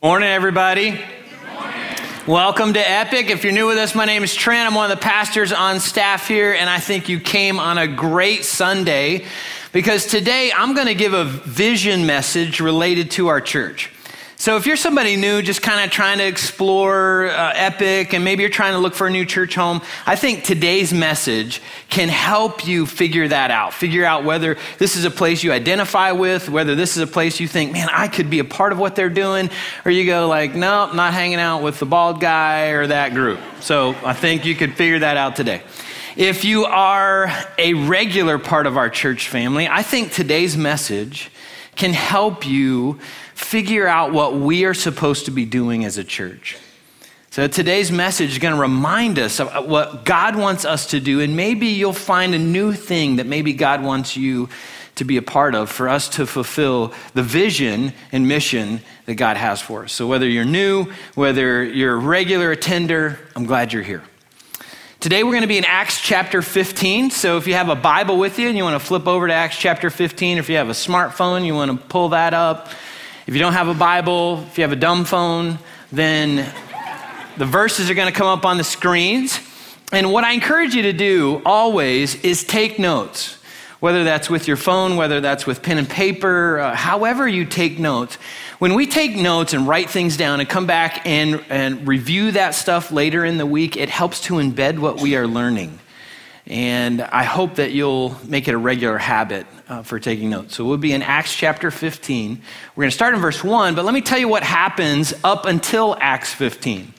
Morning, everybody. Welcome to Epic. If you're new with us, my name is Trent. I'm one of the pastors on staff here, and I think you came on a great Sunday because today I'm going to give a vision message related to our church. So, if you're somebody new, just kind of trying to explore uh, Epic, and maybe you're trying to look for a new church home, I think today's message can help you figure that out. Figure out whether this is a place you identify with, whether this is a place you think, man, I could be a part of what they're doing, or you go like, no, not hanging out with the bald guy or that group. So, I think you could figure that out today. If you are a regular part of our church family, I think today's message can help you figure out what we are supposed to be doing as a church. So today's message is going to remind us of what God wants us to do, and maybe you'll find a new thing that maybe God wants you to be a part of for us to fulfill the vision and mission that God has for us. So whether you're new, whether you're a regular attender, I'm glad you're here. Today we're going to be in Acts chapter 15. So if you have a Bible with you and you want to flip over to Acts chapter 15, if you have a smartphone, you want to pull that up. If you don't have a Bible, if you have a dumb phone, then the verses are going to come up on the screens. And what I encourage you to do always is take notes, whether that's with your phone, whether that's with pen and paper, uh, however you take notes. When we take notes and write things down and come back and, and review that stuff later in the week, it helps to embed what we are learning. And I hope that you'll make it a regular habit uh, for taking notes. So we'll be in Acts chapter 15. We're going to start in verse 1, but let me tell you what happens up until Acts 15.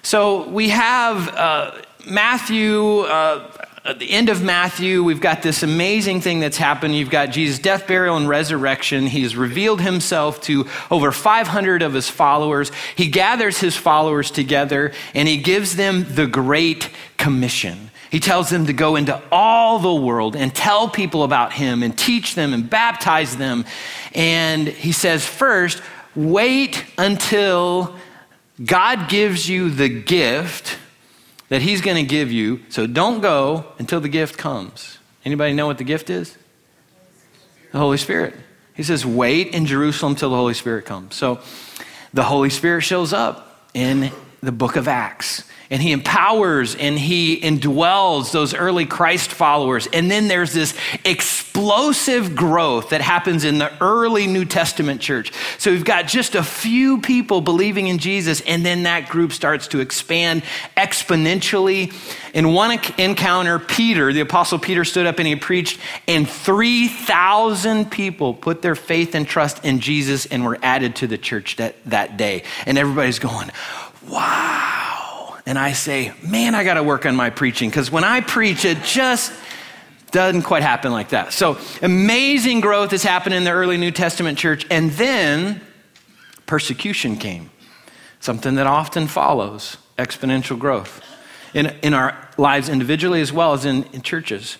So we have uh, Matthew, uh, at the end of Matthew, we've got this amazing thing that's happened. You've got Jesus' death, burial, and resurrection. He's revealed himself to over 500 of his followers. He gathers his followers together and he gives them the Great Commission. He tells them to go into all the world and tell people about him and teach them and baptize them. And he says, first, wait until God gives you the gift that he's going to give you. So don't go until the gift comes. Anybody know what the gift is? The Holy Spirit. He says, wait in Jerusalem till the Holy Spirit comes. So the Holy Spirit shows up in the book of Acts and he empowers and he indwells those early Christ followers. And then there's this explosive growth that happens in the early New Testament church. So we've got just a few people believing in Jesus, and then that group starts to expand exponentially. In one encounter, Peter, the Apostle Peter, stood up and he preached, and 3,000 people put their faith and trust in Jesus and were added to the church that, that day. And everybody's going, wow and I say, man, I got to work on my preaching because when I preach, it just doesn't quite happen like that. So amazing growth has happened in the early New Testament church. And then persecution came, something that often follows exponential growth in, in our lives individually as well as in, in churches.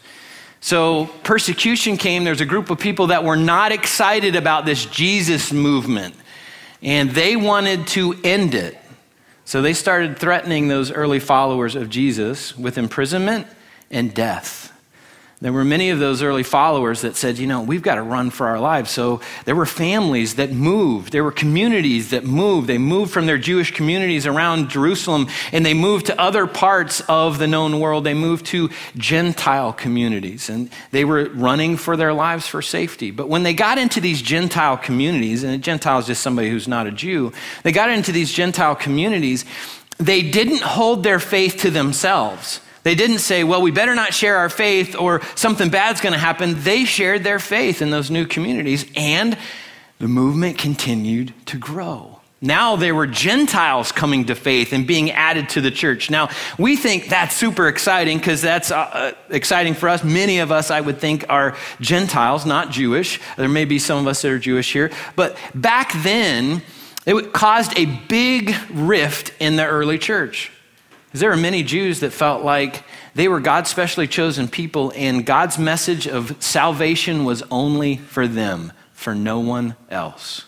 So persecution came. There's a group of people that were not excited about this Jesus movement, and they wanted to end it. So they started threatening those early followers of Jesus with imprisonment and death. There were many of those early followers that said, you know, we've got to run for our lives. So there were families that moved. There were communities that moved. They moved from their Jewish communities around Jerusalem and they moved to other parts of the known world. They moved to Gentile communities and they were running for their lives for safety. But when they got into these Gentile communities, and a Gentile is just somebody who's not a Jew, they got into these Gentile communities, they didn't hold their faith to themselves. They didn't say, well, we better not share our faith or something bad's going to happen. They shared their faith in those new communities, and the movement continued to grow. Now there were Gentiles coming to faith and being added to the church. Now, we think that's super exciting because that's uh, uh, exciting for us. Many of us, I would think, are Gentiles, not Jewish. There may be some of us that are Jewish here. But back then, it caused a big rift in the early church. There were many Jews that felt like they were God's specially chosen people, and God's message of salvation was only for them, for no one else.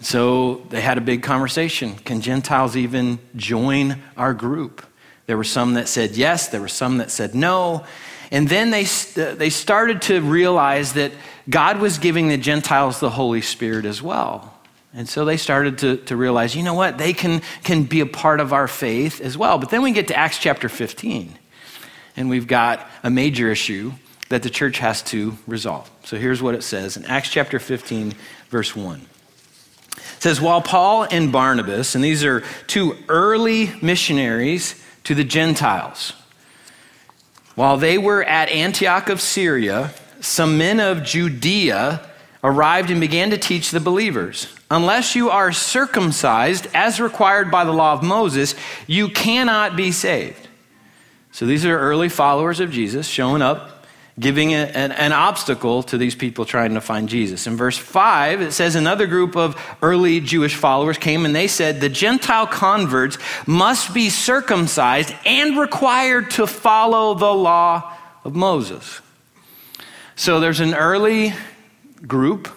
So they had a big conversation. Can Gentiles even join our group? There were some that said yes, there were some that said no. And then they, uh, they started to realize that God was giving the Gentiles the Holy Spirit as well. And so they started to, to realize, you know what, they can, can be a part of our faith as well. But then we get to Acts chapter 15, and we've got a major issue that the church has to resolve. So here's what it says in Acts chapter 15, verse 1. It says, While Paul and Barnabas, and these are two early missionaries to the Gentiles, while they were at Antioch of Syria, some men of Judea arrived and began to teach the believers Unless you are circumcised as required by the law of Moses, you cannot be saved. So these are early followers of Jesus showing up giving a, an, an, obstacle to these people trying to find Jesus. In verse 5, it says another group of early Jewish followers came and they said, The Gentile converts must be circumcised and required to follow the law of Moses. So there's an early group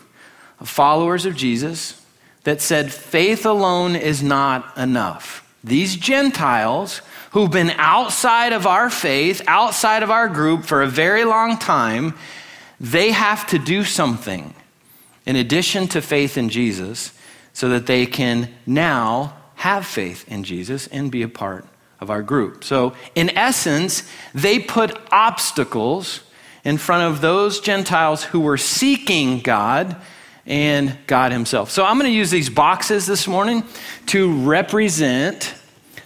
of followers of Jesus that said faith alone is not enough. These Gentiles who've been outside of our faith, outside of our group for a very long time, they have to do something in addition to faith in Jesus so that they can now have faith in Jesus and be a part of our group. So, in essence, they put obstacles in front of those Gentiles who were seeking God and God Himself. So, I'm going to use these boxes this morning to represent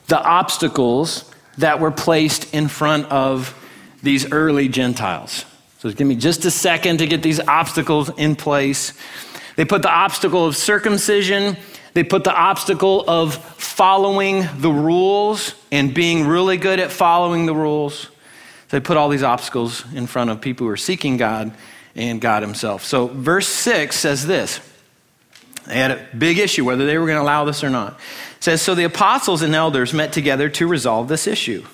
the obstacles that were placed in front of these early Gentiles. So give me just a second to get these obstacles in place. They put the obstacle of circumcision, they put the obstacle of following the rules and being really good at following the rules. They put all these obstacles in front of people who are seeking God and God Himself. So, verse 6 says this they had a big issue whether they were going to allow this or not. It says, So the apostles and elders met together to resolve this issue.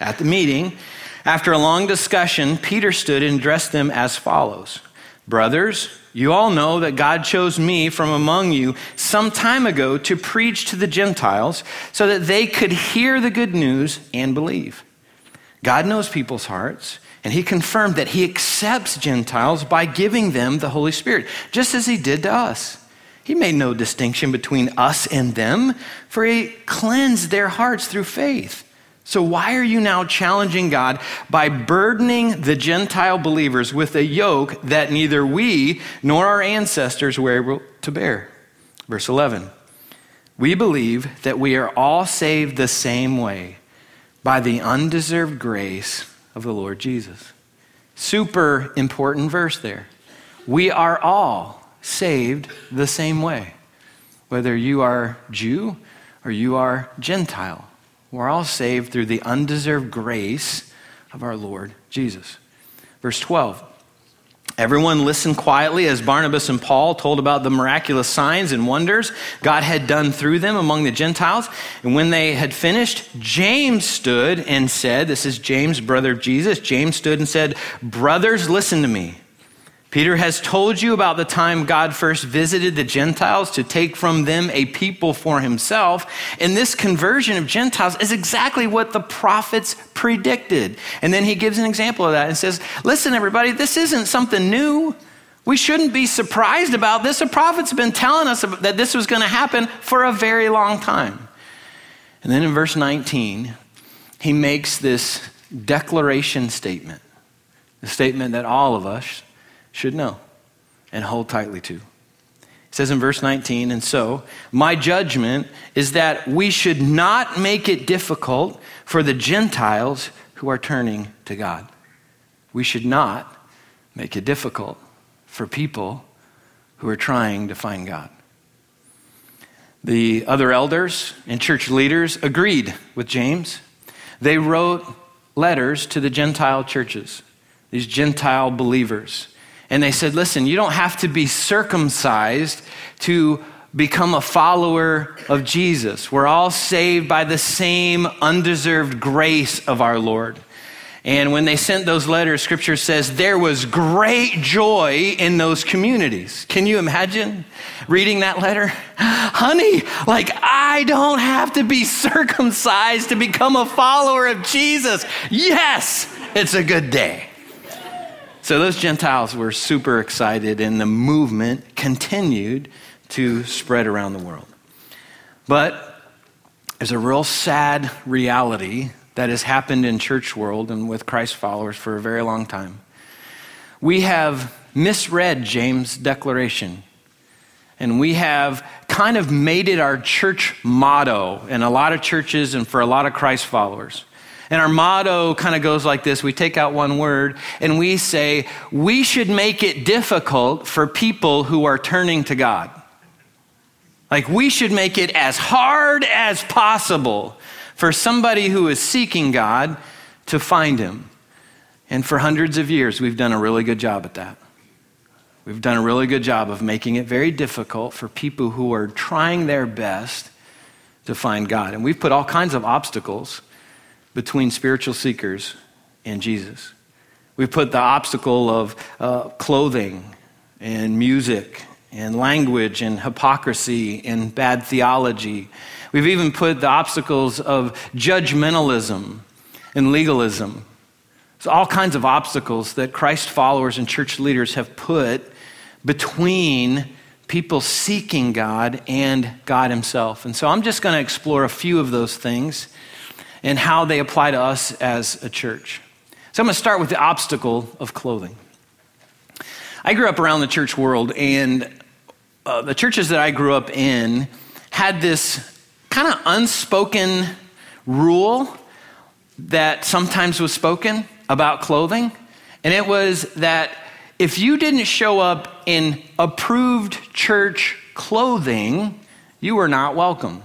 At the meeting, after a long discussion, Peter stood and addressed them as follows Brothers, you all know that God chose me from among you some time ago to preach to the Gentiles so that they could hear the good news and believe. God knows people's hearts, and He confirmed that He accepts Gentiles by giving them the Holy Spirit, just as He did to us. He made no distinction between us and them, for he cleansed their hearts through faith. So, why are you now challenging God by burdening the Gentile believers with a yoke that neither we nor our ancestors were able to bear? Verse 11 We believe that we are all saved the same way by the undeserved grace of the Lord Jesus. Super important verse there. We are all saved the same way, whether you are Jew or you are Gentile. We're all saved through the undeserved grace of our Lord Jesus. Verse 12. Everyone listened quietly as Barnabas and Paul told about the miraculous signs and wonders God had done through them among the Gentiles. And when they had finished, James stood and said, This is James, brother of Jesus. James stood and said, Brothers, listen to me. Peter has told you about the time God first visited the Gentiles to take from them a people for himself. And this conversion of Gentiles is exactly what the prophets predicted. And then he gives an example of that and says, Listen, everybody, this isn't something new. We shouldn't be surprised about this. The prophets been telling us that this was going to happen for a very long time. And then in verse 19, he makes this declaration statement, the statement that all of us should know and hold tightly to. It says in verse 19, and so my judgment is that we should not make it difficult for the Gentiles who are turning to God. We should not make it difficult for people who are trying to find God. The other elders and church leaders agreed with James. They wrote letters to the Gentile churches, these Gentile believers. And they said, listen, you don't have to be circumcised to become a follower of Jesus. We're all saved by the same undeserved grace of our Lord. And when they sent those letters, scripture says there was great joy in those communities. Can you imagine reading that letter? Honey, like I don't have to be circumcised to become a follower of Jesus. Yes, it's a good day. So those Gentiles were super excited, and the movement continued to spread around the world. But there's a real sad reality that has happened in church world and with Christ followers for a very long time. We have misread James' declaration. And we have kind of made it our church motto in a lot of churches and for a lot of Christ followers. And our motto kind of goes like this we take out one word and we say, we should make it difficult for people who are turning to God. Like, we should make it as hard as possible for somebody who is seeking God to find Him. And for hundreds of years, we've done a really good job at that. We've done a really good job of making it very difficult for people who are trying their best to find God. And we've put all kinds of obstacles between spiritual seekers and Jesus. We put the obstacle of uh, clothing and music and language and hypocrisy and bad theology. We've even put the obstacles of judgmentalism and legalism. So, all kinds of obstacles that Christ followers and church leaders have put between people seeking God and God Himself. And so, I'm just going to explore a few of those things and how they apply to us as a church. So I'm going to start with the obstacle of clothing. I grew up around the church world, and uh, the churches that I grew up in had this kind of unspoken rule that sometimes was spoken about clothing, and it was that if you didn't show up in approved church clothing, you were not welcome.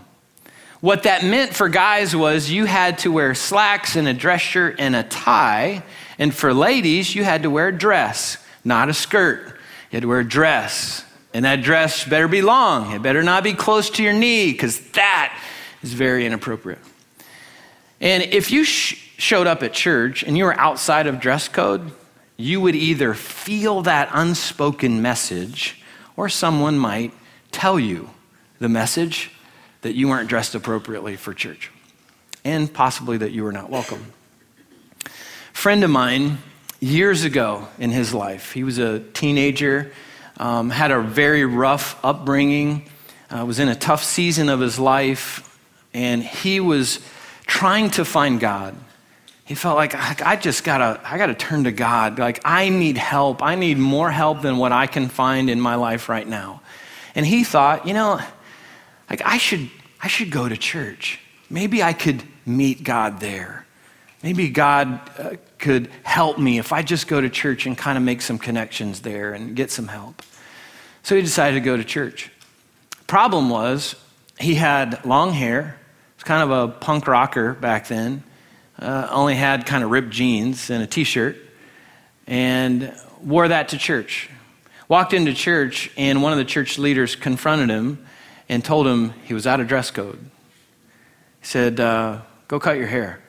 What that meant for guys was you had to wear slacks and a dress shirt and a tie. And for ladies, you had to wear a dress, not a skirt. You had to wear a dress. And that dress better be long. It better not be close to your knee because that is very inappropriate. And if you sh- showed up at church and you were outside of dress code, you would either feel that unspoken message or someone might tell you the message that you weren't dressed appropriately for church, and possibly that you were not welcome. friend of mine, years ago in his life, he was a teenager, um, had a very rough upbringing, uh, was in a tough season of his life, and he was trying to find God. He felt like I just gotta, I gotta turn to God. Like I need help. I need more help than what I can find in my life right now. And he thought, you know, like, I should, I should go to church. Maybe I could meet God there. Maybe God uh, could help me if I just go to church and kind of make some connections there and get some help. So he decided to go to church. Problem was, he had long hair. He was kind of a punk rocker back then. Uh, only had kind of ripped jeans and a t shirt, and wore that to church. Walked into church, and one of the church leaders confronted him and told him he was out of dress code. He said, uh, Go cut your hair,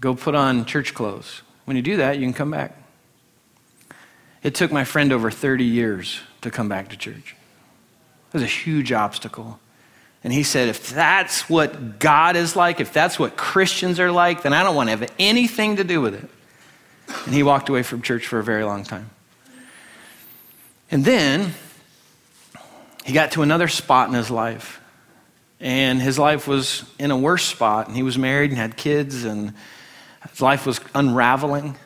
go put on church clothes. When you do that, you can come back. It took my friend over 30 years to come back to church. It was a huge obstacle. And he said, if that's what God is like, if that's what Christians are like, then I don't want to have anything to do with it. And he walked away from church for a very long time. And then he got to another spot in his life. And his life was in a worse spot. And he was married and had kids, and his life was unraveling.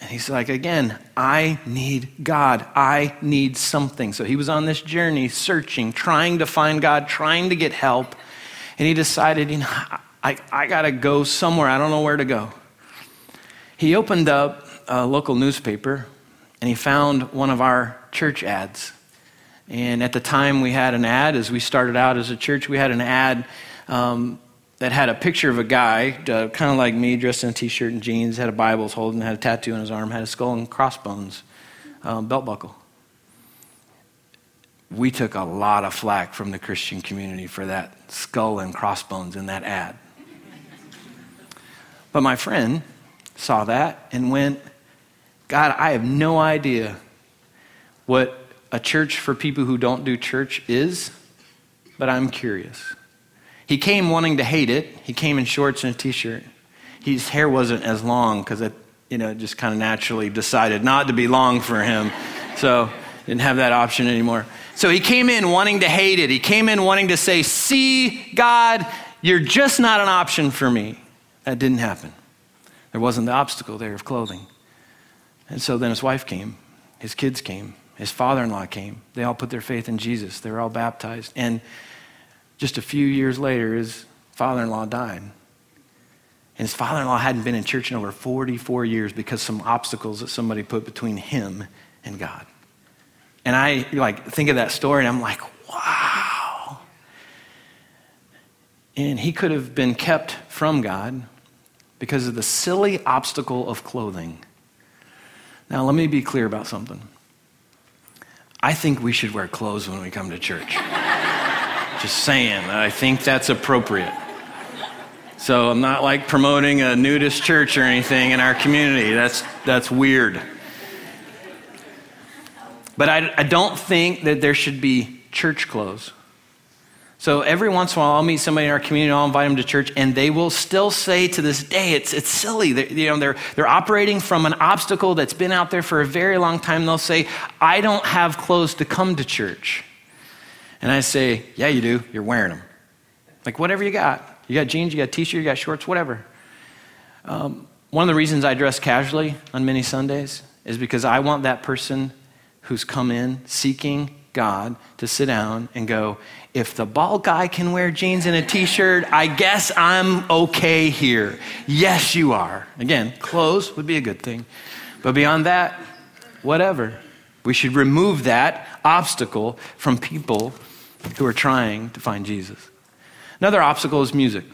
And he's like, again, I need God. I need something. So he was on this journey, searching, trying to find God, trying to get help. And he decided, you know, I, I got to go somewhere. I don't know where to go. He opened up a local newspaper and he found one of our church ads. And at the time, we had an ad, as we started out as a church, we had an ad um, that had a picture of a guy, uh, kind of like me, dressed in a t shirt and jeans, had a Bible holding, had a tattoo on his arm, had a skull and crossbones um, belt buckle. We took a lot of flack from the Christian community for that skull and crossbones in that ad. But my friend saw that and went, God, I have no idea what a church for people who don't do church is, but I'm curious. He came wanting to hate it. He came in shorts and a t shirt. His hair wasn't as long because it, you know, just kind of naturally decided not to be long for him. So didn't have that option anymore. So he came in wanting to hate it. He came in wanting to say, See, God, you're just not an option for me. That didn't happen. There wasn't the obstacle there of clothing. And so then his wife came, his kids came, his father in law came. They all put their faith in Jesus. They were all baptized. And just a few years later, his father in law died. And his father in law hadn't been in church in over 44 years because some obstacles that somebody put between him and God. And I like think of that story and I'm like, wow. And he could have been kept from God because of the silly obstacle of clothing. Now, let me be clear about something. I think we should wear clothes when we come to church. Just saying, I think that's appropriate. So I'm not like promoting a nudist church or anything in our community. That's, that's weird. But I, I don't think that there should be church clothes. So every once in a while, I'll meet somebody in our community, I'll invite them to church, and they will still say to this day, it's, it's silly. They're, you know, they're, they're operating from an obstacle that's been out there for a very long time. They'll say, I don't have clothes to come to church. And I say, Yeah, you do. You're wearing them. Like, whatever you got. You got jeans, you got t shirt, you got shorts, whatever. Um, one of the reasons I dress casually on many Sundays is because I want that person who's come in seeking God to sit down and go, if the bald guy can wear jeans and a t shirt, I guess I'm okay here. Yes, you are. Again, clothes would be a good thing. But beyond that, whatever. We should remove that obstacle from people who are trying to find Jesus. Another obstacle is music.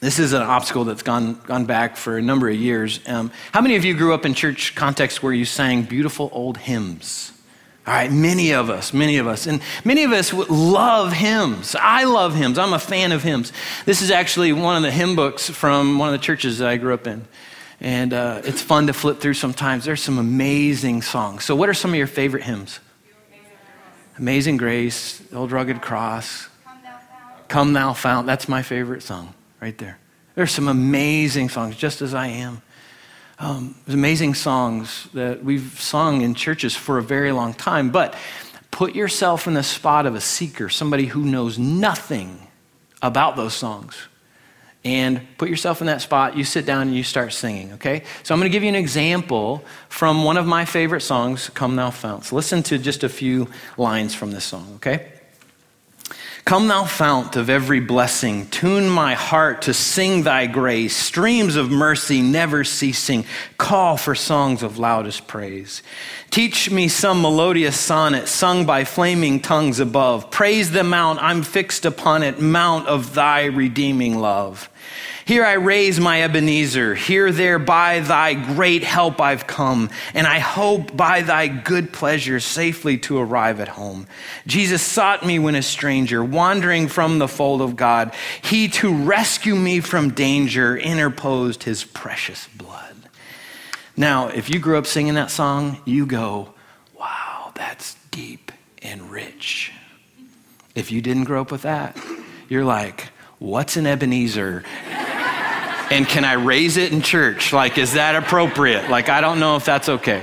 This is an obstacle that's gone, gone back for a number of years. Um, how many of you grew up in church context where you sang beautiful old hymns? All right, many of us, many of us. And many of us love hymns. I love hymns. I'm a fan of hymns. This is actually one of the hymn books from one of the churches that I grew up in. And uh, it's fun to flip through sometimes. There's some amazing songs. So, what are some of your favorite hymns? Amazing Grace, Old Rugged Cross, Come Thou. Come Thou Fount. That's my favorite song right there. There's some amazing songs, just as I am. Um, there's amazing songs that we've sung in churches for a very long time, but put yourself in the spot of a seeker, somebody who knows nothing about those songs. And put yourself in that spot, you sit down and you start singing, okay? So I'm going to give you an example from one of my favorite songs, Come Thou Fount. Listen to just a few lines from this song, okay? Come, thou fount of every blessing, tune my heart to sing thy grace. Streams of mercy never ceasing, call for songs of loudest praise. Teach me some melodious sonnet sung by flaming tongues above. Praise the mount, I'm fixed upon it, mount of thy redeeming love. Here I raise my Ebenezer. Here, there, by thy great help I've come, and I hope by thy good pleasure safely to arrive at home. Jesus sought me when a stranger, wandering from the fold of God. He, to rescue me from danger, interposed his precious blood. Now, if you grew up singing that song, you go, wow, that's deep and rich. If you didn't grow up with that, you're like, what's an Ebenezer? And can I raise it in church? Like, is that appropriate? Like, I don't know if that's okay.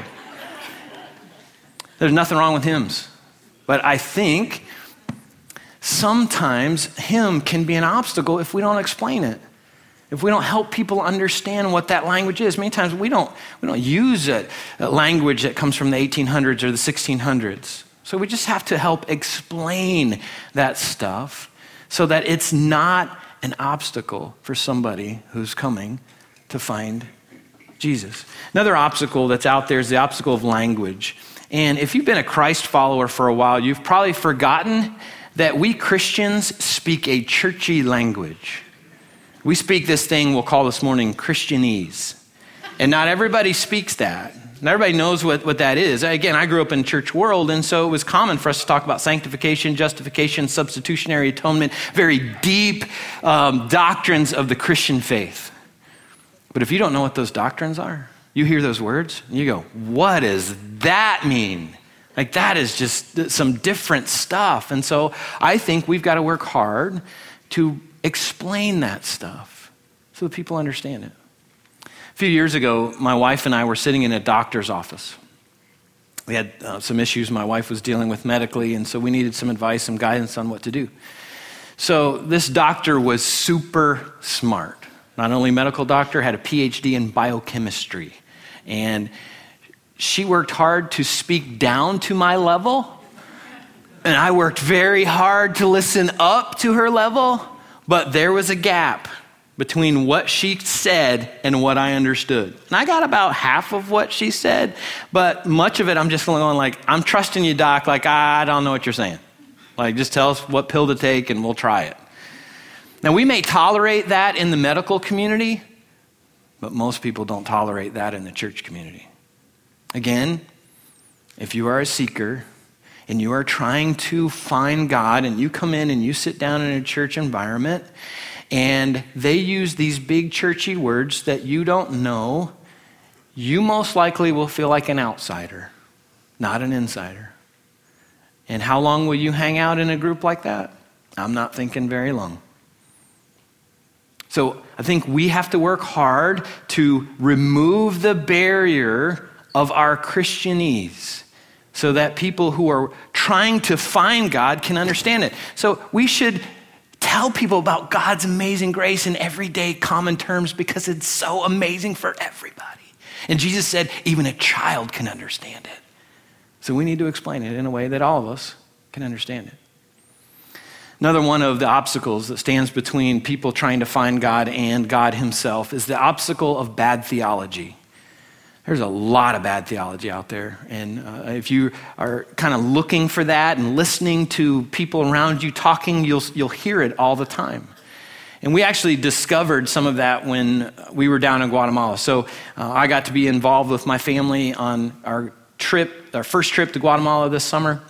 There's nothing wrong with hymns. But I think sometimes hymn can be an obstacle if we don't explain it. If we don't help people understand what that language is, many times we don't, we don't use a, a language that comes from the 1800s or the 1600s. So we just have to help explain that stuff so that it's not an obstacle for somebody who's coming to find Jesus. Another obstacle that's out there is the obstacle of language. And if you've been a Christ follower for a while, you've probably forgotten that we Christians speak a churchy language. We speak this thing we'll call this morning Christianese. And not everybody speaks that. And everybody knows what, what that is. Again, I grew up in church world, and so it was common for us to talk about sanctification, justification, substitutionary atonement, very deep um, doctrines of the Christian faith. But if you don't know what those doctrines are, you hear those words and you go, what does that mean? Like, that is just some different stuff. And so I think we've got to work hard to explain that stuff so that people understand it few years ago, my wife and I were sitting in a doctor's office. we had uh, some issues my wife was dealing with medically, and so we needed some advice, some guidance on what to do. So this doctor was super smart. Not only medical doctor, had a PhD in biochemistry. And she worked hard to speak down to my level. And I worked very hard to listen up to her level. But there was a gap between what she said and what I understood. And I got about half of what she said, but much of it I'm just going like, I'm trusting you, doc. Like, I don't know what you're saying. Like, just tell us what pill to take and we'll try it. Now, we may tolerate that in the medical community, but most people don't tolerate that in the church community. Again, if you are a seeker and you are trying to find God and you come in and you sit down in a church environment and they use these big churchy words that you don't know, you most likely will feel like an outsider, not an insider. And how long will you hang out in a group like that? I'm not thinking very long. So I think we have to work hard to remove the barrier of our Christianese so that people who are trying to find God can understand it. So we should tell people about God's amazing grace in everyday common terms because it's so amazing for everybody. And Jesus said, even a child can understand it. So we need to explain it in a way that all of us can understand it. Another one of the obstacles that stands between people trying to find God and God Himself is the obstacle of bad theology. There's a lot of bad theology out there. And uh, if you are kind of looking for that and listening to people around you talking, you'll, you'll hear it all the time. And we actually discovered some of that when we were down in Guatemala. So uh, I got to be involved with my family on our trip, our first trip to Guatemala this summer,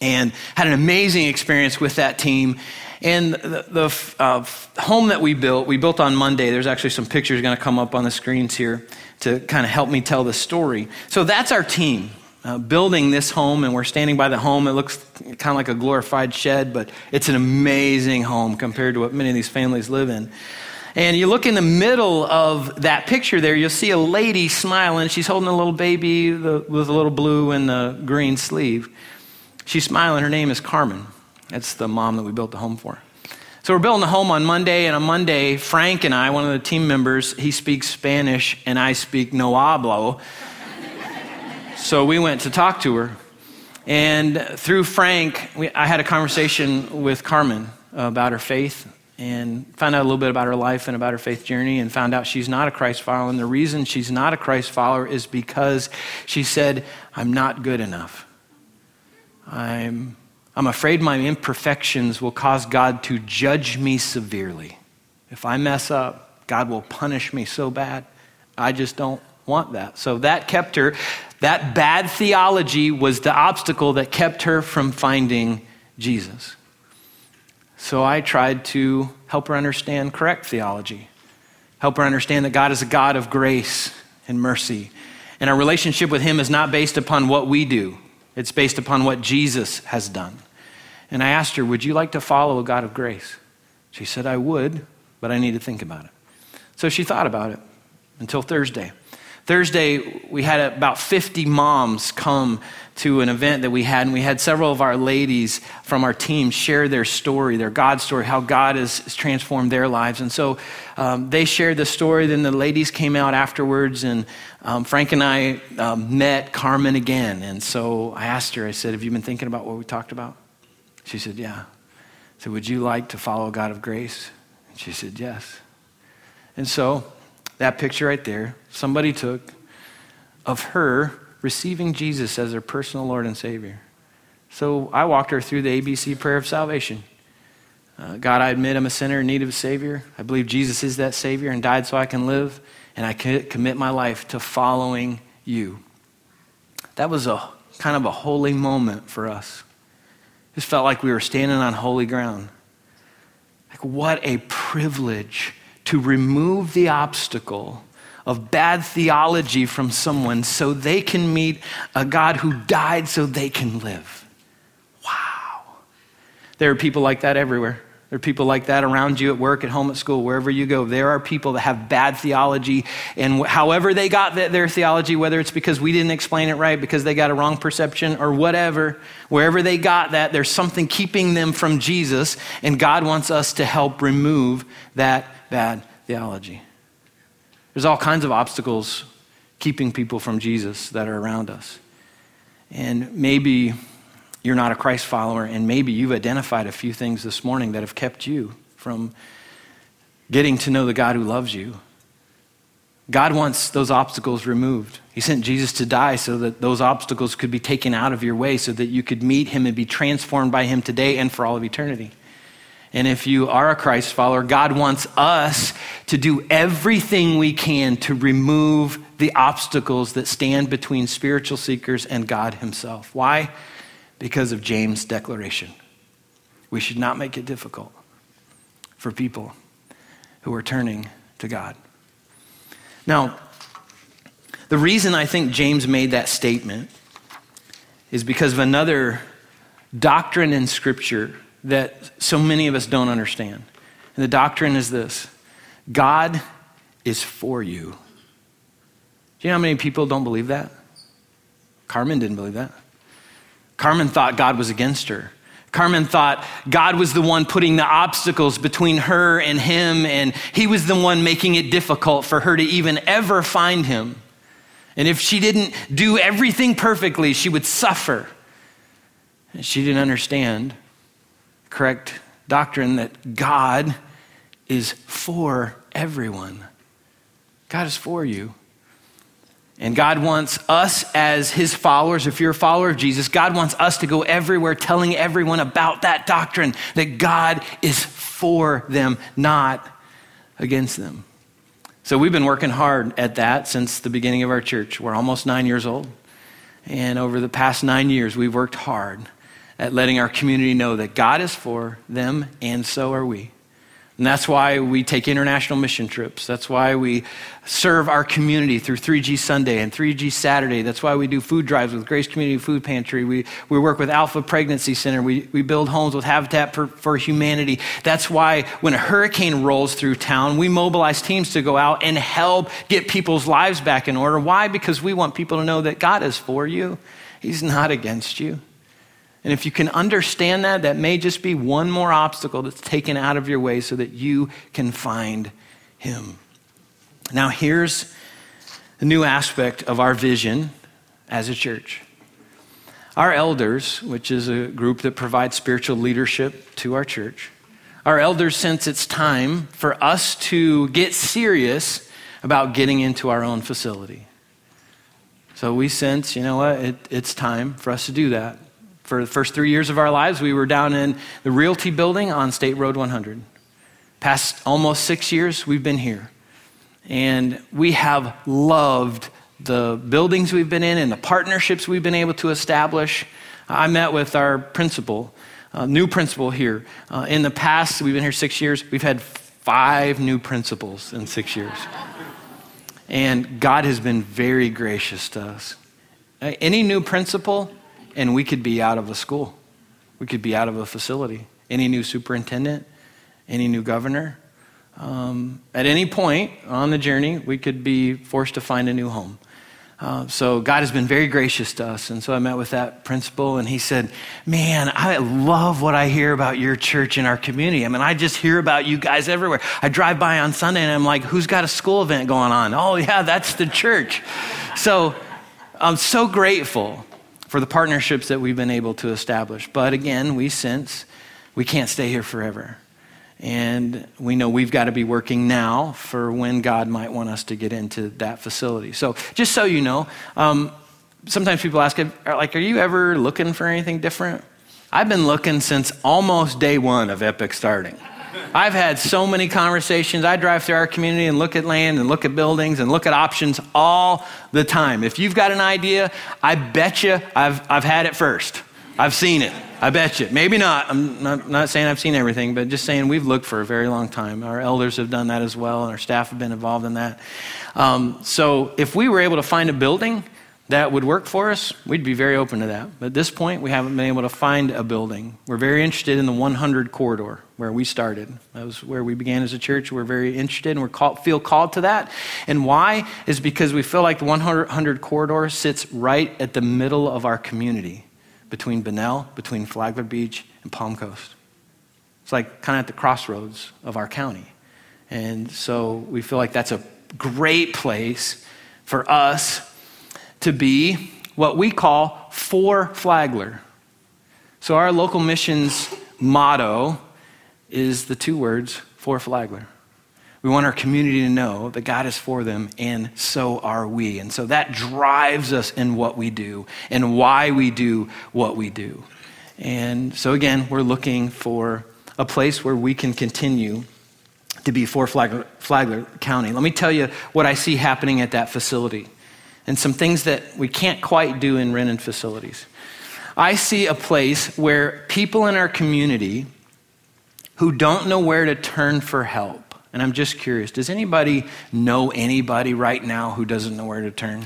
and had an amazing experience with that team. And the, the uh, home that we built, we built on Monday. There's actually some pictures going to come up on the screens here to kind of help me tell the story. So that's our team. Uh, building this home, and we're standing by the home. It looks kind of like a glorified shed, but it's an amazing home compared to what many of these families live in. And you look in the middle of that picture there, you'll see a lady smiling. She's holding a little baby with a little blue and the green sleeve. She's smiling. Her name is Carmen. That's the mom that we built the home for. So we're building the home on Monday, and on Monday, Frank and I, one of the team members, he speaks Spanish and I speak no hablo. so we went to talk to her. And through Frank, we, I had a conversation with Carmen about her faith and found out a little bit about her life and about her faith journey and found out she's not a Christ follower. And the reason she's not a Christ follower is because she said, I'm not good enough. I'm, I'm afraid my imperfections will cause God to judge me severely. If I mess up, God will punish me so bad. I just don't want that. So that kept her, that bad theology was the obstacle that kept her from finding Jesus. So I tried to help her understand correct theology, help her understand that God is a God of grace and mercy. And our relationship with Him is not based upon what we do, it's based upon what Jesus has done. And I asked her, Would you like to follow a God of grace? She said, I would, but I need to think about it. So she thought about it until Thursday. Thursday, we had about 50 moms come to an event that we had, and we had several of our ladies from our team share their story, their God story, how God has, transformed their lives. And so um, they shared the story. Then the ladies came out afterwards, and um, Frank and I um, met Carmen again. And so I asked her, I said, Have you been thinking about what we talked about? She said, Yeah. I said, Would you like to follow God of grace? And she said, Yes. And so that picture right there, somebody took of her receiving Jesus as her personal Lord and Savior. So I walked her through the ABC prayer of salvation. Uh, God, I admit I'm a sinner in need of a Savior. I believe Jesus is that Savior and died so I can live, and I commit my life to following you. That was a kind of a holy moment for us. It felt like we were standing on holy ground. Like, what a privilege to remove the obstacle of bad theology from someone so they can meet a God who died so they can live. Wow. There are people like that everywhere. There are people like that around you at work, at home, at school, wherever you go. There are people that have bad theology, and however they got their theology, whether it's because we didn't explain it right, because they got a wrong perception, or whatever, wherever they got that, there's something keeping them from Jesus, and God wants us to help remove that bad theology. There's all kinds of obstacles keeping people from Jesus that are around us. And maybe you're not a Christ follower, and maybe you've identified a few things this morning that have kept you from getting to know the God who loves you. God wants those obstacles removed. He sent Jesus to die so that those obstacles could be taken out of your way, so that you could meet Him and be transformed by Him today and for all of eternity. And if you are a Christ follower, God wants us to do everything we can to remove the obstacles that stand between spiritual seekers and God Himself. Why? because of James' declaration. We should not make it difficult for people who are turning to God. Now, the reason I think James made that statement is because of another doctrine in Scripture that so many of us don't understand. And the doctrine is this God is for you. Do you know how many people don't believe that? Carmen didn't believe that. Carmen thought God was against her. Carmen thought God was the one putting the obstacles between her and him, and he was the one making it difficult for her to even ever find him. And if she didn't do everything perfectly, she would suffer. And she didn't understand correct doctrine that God is for everyone. God is for you. And God wants us as his followers, if you're a follower of Jesus, God wants us to go everywhere telling everyone about that doctrine that God is for them, not against them. So we've been working hard at that since the beginning of our church. We're almost nine years old. And over the past nine years, we've worked hard at letting our community know that God is for them, and so are we. And that's why we take international mission trips. That's why we serve our community through 3G Sunday and 3G Saturday. That's why we do food drives with Grace Community Food Pantry. We, we work with Alpha Pregnancy Center. We, we build homes with Habitat for, for Humanity. That's why when a hurricane rolls through town, we mobilize teams to go out and help get people's lives back in order. Why? Because we want people to know that God is for you, He's not against you. And if you can understand that, that may just be one more obstacle that's taken out of your way so that you can find Him. Now, here's a new aspect of our vision as a church. Our elders, which is a group that provides spiritual leadership to our church, our elders sense it's time for us to get serious about getting into our own facility. So we sense, you know what, it, it's time for us to do that for the first three years of our lives, we were down in the Realty building on State Road 100. Past almost six years, we've been here. And we have loved the buildings we've been in and the partnerships we've been able to establish. I met with our principal, uh, new principal here. Uh, in the past, we've been here six years, we've had five new principals in six years. And God has been very gracious to us. Uh, any new principal and we could be out of a school. We could be out of a facility. Any new superintendent, any new governor. Um, at any point on the journey, we could be forced to find a new home. Uh, so God has been very gracious to us. And so I met with that principal, and he said, Man, I love what I hear about your church and our community. I mean, I just hear about you guys everywhere. I drive by on Sunday, and I'm like, Who's got a school event going on? Oh, yeah, that's the church. So I'm so grateful for the partnerships that we've been able to establish. But again, we sense we can't stay here forever. And we know we've got to be working now for when God might want us to get into that facility. So, just so you know, um, sometimes people ask, like, are you ever looking for anything different? I've been looking since almost day one of Epic starting. I've had so many conversations. I drive through our community and look at land and look at buildings and look at options all the time. If you've got an idea, I bet you I've, I've had it first. I've seen it. I bet you. Maybe not. I'm not, not saying I've seen everything, but just saying we've looked for a very long time. Our elders have done that as well, and our staff have been involved in that. Um, so if we were able to find a building that would work for us, we'd be very open to that. But at this point, we haven't been able to find a building. We're very interested in the 100 corridor where we started. That was where we began as a church. We're very interested and we feel called to that. And why? Is because we feel like the 100 corridor sits right at the middle of our community between Bunnell, between Flagler Beach, and Palm Coast. It's like kind of at the crossroads of our county. And so we feel like that's a great place for us to be what we call for Flagler. So our local missions motto is the two words for Flagler. We want our community to know that God is for them, and so are we. And so that drives us in what we do and why we do what we do. And so, again, we're looking for a place where we can continue to be for Flagler, Flagler County. Let me tell you what I see happening at that facility and some things that we can't quite do in rented facilities. I see a place where people in our community who don't know where to turn for help, and I'm just curious does anybody know anybody right now who doesn't know where to turn?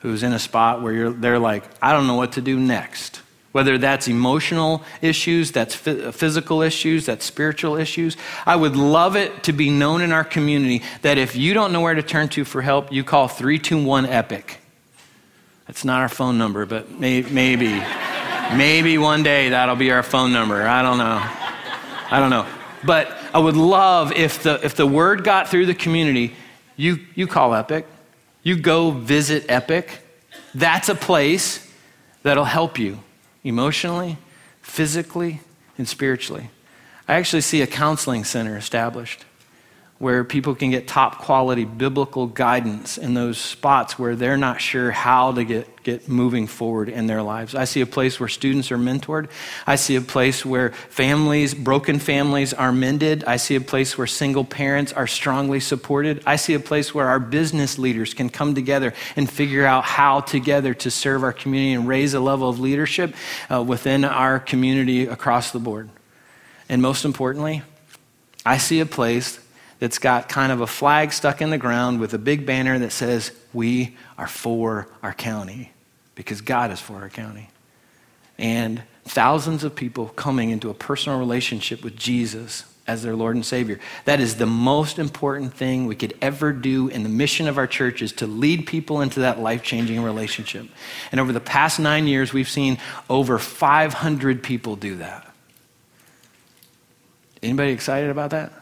Who's in a spot where they're like, I don't know what to do next? Whether that's emotional issues, that's uh, physical issues, that's spiritual issues. I would love it to be known in our community that if you don't know where to turn to for help, you call 321 EPIC. That's not our phone number, but may, maybe. maybe one day that'll be our phone number. I don't know. I don't know. But I would love if the, if the word got through the community, you, you call EPIC, you go visit EPIC. That's a place that'll help you emotionally, physically, and spiritually. I actually see a counseling center established where people can get top quality biblical guidance in those spots where they're not sure how to get, get moving forward in their lives. I see a place where students are mentored. I see a place where families, broken families, are mended. I see a place where single parents are strongly supported. I see a place where our business leaders can come together and figure out how together to serve our community and raise a level of leadership uh, within our community across the board. And most importantly, I see a place that's got kind of a flag stuck in the ground with a big banner that says, We are for our county, because God is for our county. And thousands of people coming into a personal relationship with Jesus as their Lord and Savior. That is the most important thing we could ever do in the mission of our church is to lead people into that life-changing relationship. And over the past 9 years we've seen over 500 people do that. Anybody excited about that?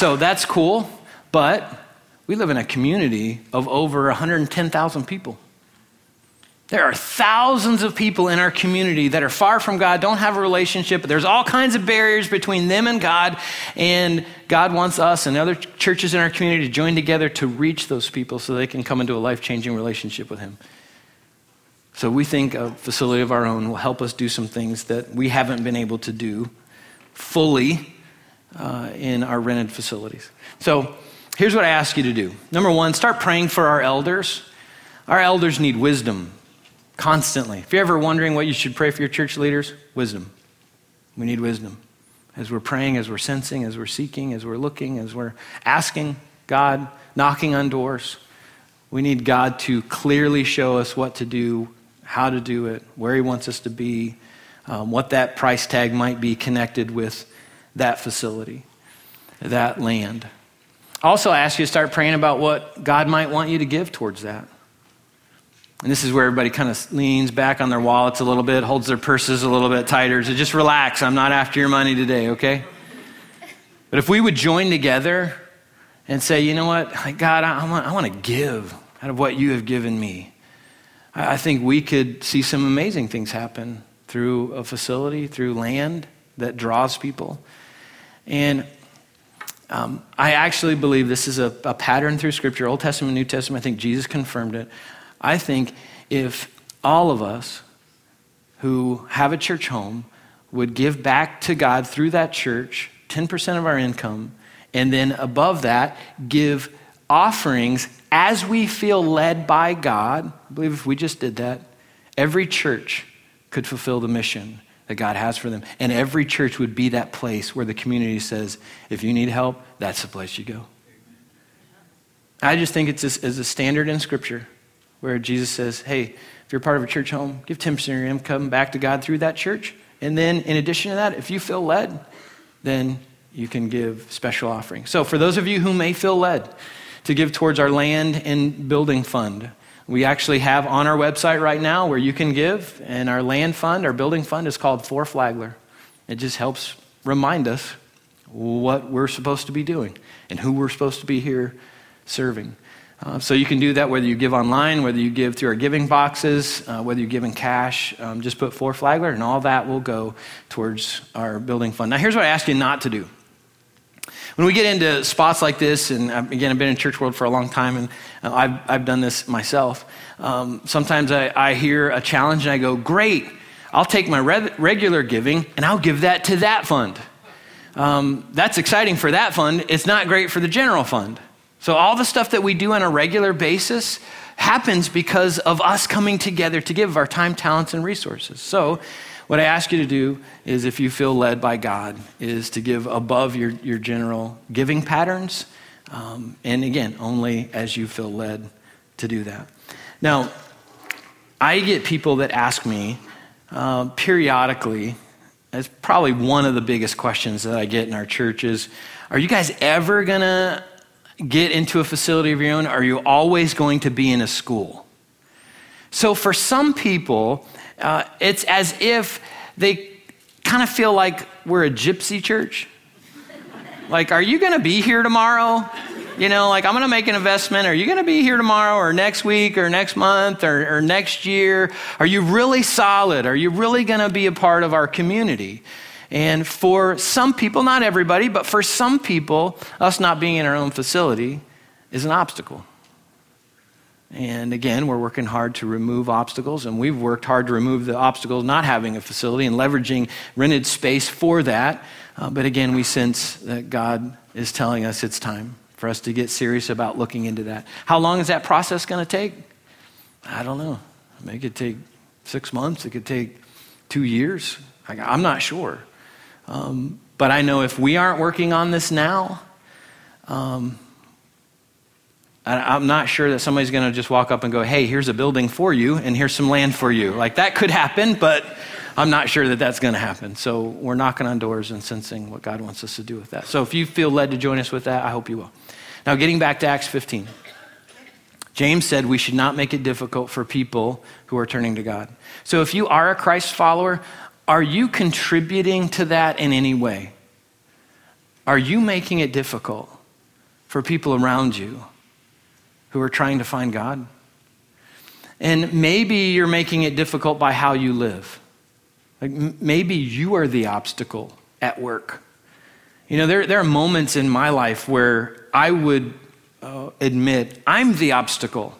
So that's cool, but we live in a community of over 110,000 people. There are thousands of people in our community that are far from God, don't have a relationship. There's all kinds of barriers between them and God, and God wants us and other churches in our community to join together to reach those people so they can come into a life changing relationship with Him. So we think a facility of our own will help us do some things that we haven't been able to do fully uh, in our rented facilities. So here's what I ask you to do. Number one, start praying for our elders. Our elders need wisdom constantly. If you're ever wondering what you should pray for your church leaders, wisdom. We need wisdom. As we're praying, as we're sensing, as we're seeking, as we're looking, as we're asking God, knocking on doors, we need God to clearly show us what to do, how to do it, where He wants us to be, um, what that price tag might be connected with that facility, that land. Also, I ask you to start praying about what God might want you to give towards that. And this is where everybody kind of leans back on their wallets a little bit, holds their purses a little bit tighter. So just relax. I'm not after your money today, okay? But if we would join together and say, you know what, God, I want, I want to give out of what you have given me, I think we could see some amazing things happen through a facility, through land that draws people. And um, I actually believe this is a, a pattern through Scripture, Old Testament, New Testament. I think Jesus confirmed it. I think if all of us who have a church home would give back to God through that church 10% of our income, and then above that, give offerings as we feel led by God. I believe if we just did that, every church could fulfill the mission that God has for them. And every church would be that place where the community says, if you need help, that's the place you go. I just think it's a, a standard in Scripture where Jesus says, hey, if you're part of a church home, give 10% of your income back to God through that church. And then, in addition to that, if you feel led, then you can give special offerings. So, for those of you who may feel led to give towards our land and building fund, we actually have on our website right now where you can give, and our land fund, our building fund is called For Flagler. It just helps remind us what we're supposed to be doing and who we're supposed to be here serving. Uh, so you can do that whether you give online, whether you give through our giving boxes, uh, whether you give in cash. Um, just put For Flagler, and all that will go towards our building fund. Now, here's what I ask you not to do. When we get into spots like this, and again, I've been in church world for a long time, and uh, I've, I've done this myself. Um, sometimes I, I hear a challenge and I go, Great, I'll take my re- regular giving and I'll give that to that fund. Um, that's exciting for that fund. It's not great for the general fund. So, all the stuff that we do on a regular basis happens because of us coming together to give our time, talents, and resources. So, what I ask you to do is, if you feel led by God, is to give above your, your general giving patterns. Um, and again, only as you feel led to do that. Now, I get people that ask me uh, periodically, that's probably one of the biggest questions that I get in our church is, are you guys ever going to get into a facility of your own? Are you always going to be in a school? So for some people, uh, it's as if they kind of feel like we're a gypsy church. Like, are you going to be here tomorrow? You know, like, I'm going to make an investment. Are you going to be here tomorrow or next week or next month or, or next year? Are you really solid? Are you really going to be a part of our community? And for some people, not everybody, but for some people, us not being in our own facility is an obstacle. And again, we're working hard to remove obstacles, and we've worked hard to remove the obstacles not having a facility and leveraging rented space for that. Uh, but again, we sense that God is telling us it's time for us to get serious about looking into that. How long is that process going to take? I don't know. It could take six months, it could take two years. I'm not sure. Um, but I know if we aren't working on this now, um, I'm not sure that somebody's going to just walk up and go, hey, here's a building for you and here's some land for you. Like that could happen, but I'm not sure that that's going to happen. So we're knocking on doors and sensing what God wants us to do with that. So if you feel led to join us with that, I hope you will. Now, getting back to Acts 15. James said we should not make it difficult for people who are turning to God. So if you are a Christ follower, are you contributing to that in any way? Are you making it difficult for people around you who are trying to find God. And maybe you're making it difficult by how you live. Like maybe you are the obstacle at work. You know, there, there are moments in my life where I would uh, admit I'm the obstacle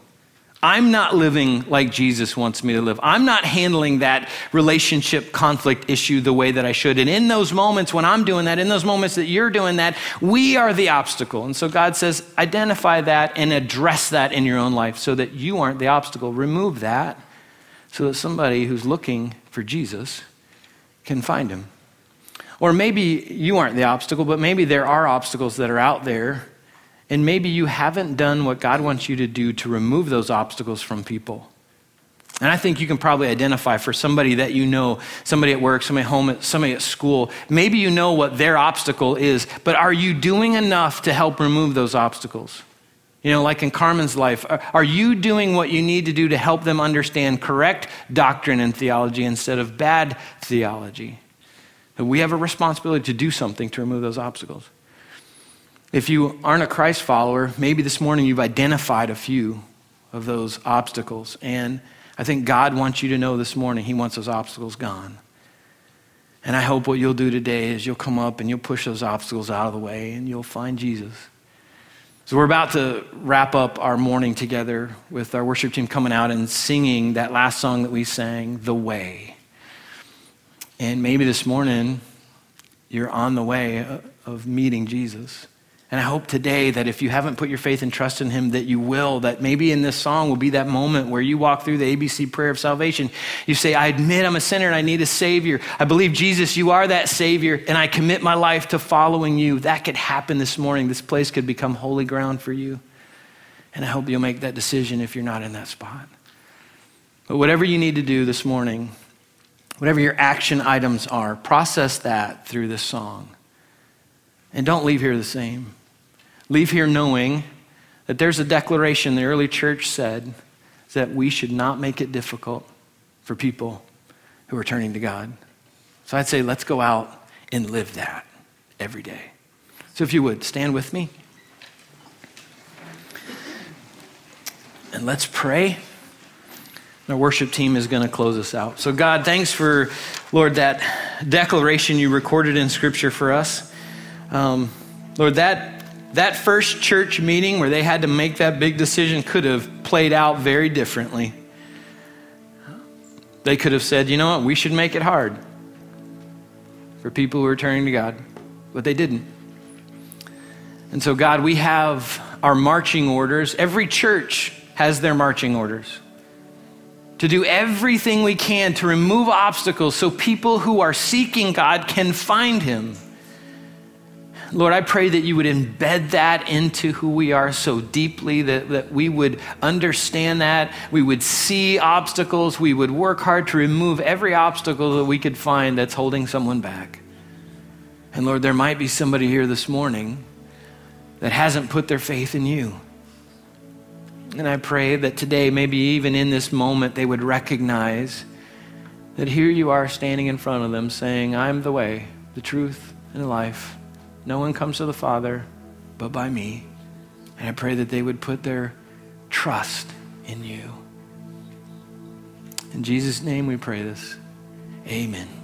I'm not living like Jesus wants me to live. I'm not handling that relationship conflict issue the way that I should. And in those moments when I'm doing that, in those moments that you're doing that, we are the obstacle. And so God says, identify that and address that in your own life so that you aren't the obstacle. Remove that so that somebody who's looking for Jesus can find him. Or maybe you aren't the obstacle, but maybe there are obstacles that are out there and maybe you haven't done what God wants you to do to remove those obstacles from people. And I think you can probably identify for somebody that you know, somebody at work, somebody at home, somebody at school. Maybe you know what their obstacle is, but are you doing enough to help remove those obstacles? You know, like in Carmen's life, are you doing what you need to do to help them understand correct doctrine and theology instead of bad theology? We have a responsibility to do something to remove those obstacles. If you aren't a Christ follower, maybe this morning you've identified a few of those obstacles. And I think God wants you to know this morning He wants those obstacles gone. And I hope what you'll do today is you'll come up and you'll push those obstacles out of the way and you'll find Jesus. So we're about to wrap up our morning together with our worship team coming out and singing that last song that we sang, The Way. And maybe this morning you're on the way of meeting Jesus. And I hope today that if you haven't put your faith and trust in Him, that you will, that maybe in this song will be that moment where you walk through the ABC prayer of salvation. You say, I admit I'm a sinner and I need a Savior. I believe, Jesus, you are that Savior, and I commit my life to following you. That could happen this morning. This place could become holy ground for you. And I hope you'll make that decision if you're not in that spot. But whatever you need to do this morning, whatever your action items are, process that through this song. And don't leave here the same leave here knowing that there's a declaration the early church said that we should not make it difficult for people who are turning to God. So I'd say let's go out and live that every day. So if you would, stand with me. And let's pray. Our worship team is going to close us out. So, God, thanks for, Lord, that declaration you recorded in Scripture for us. Um, Lord, that that first church meeting where they had to make that big decision could have played out very differently. They could have said, you know what, we should make it hard for people who are turning to God, but they didn't. And so, God, we have our marching orders. Every church has their marching orders to do everything we can to remove obstacles so people who are seeking God can find Him. Lord, I pray that you would embed that into who we are so deeply, that, that we would understand that, we would see obstacles, we would work hard to remove every obstacle that we could find that's holding someone back. And Lord, there might be somebody here this morning that hasn't put their faith in you. And I pray that today, maybe even in this moment, they would recognize that here you are standing in front of them saying, I'm the way, the truth, and the life. No one comes to the Father but by me. And I pray that they would put their trust in you. In Jesus' name we pray this. Amen.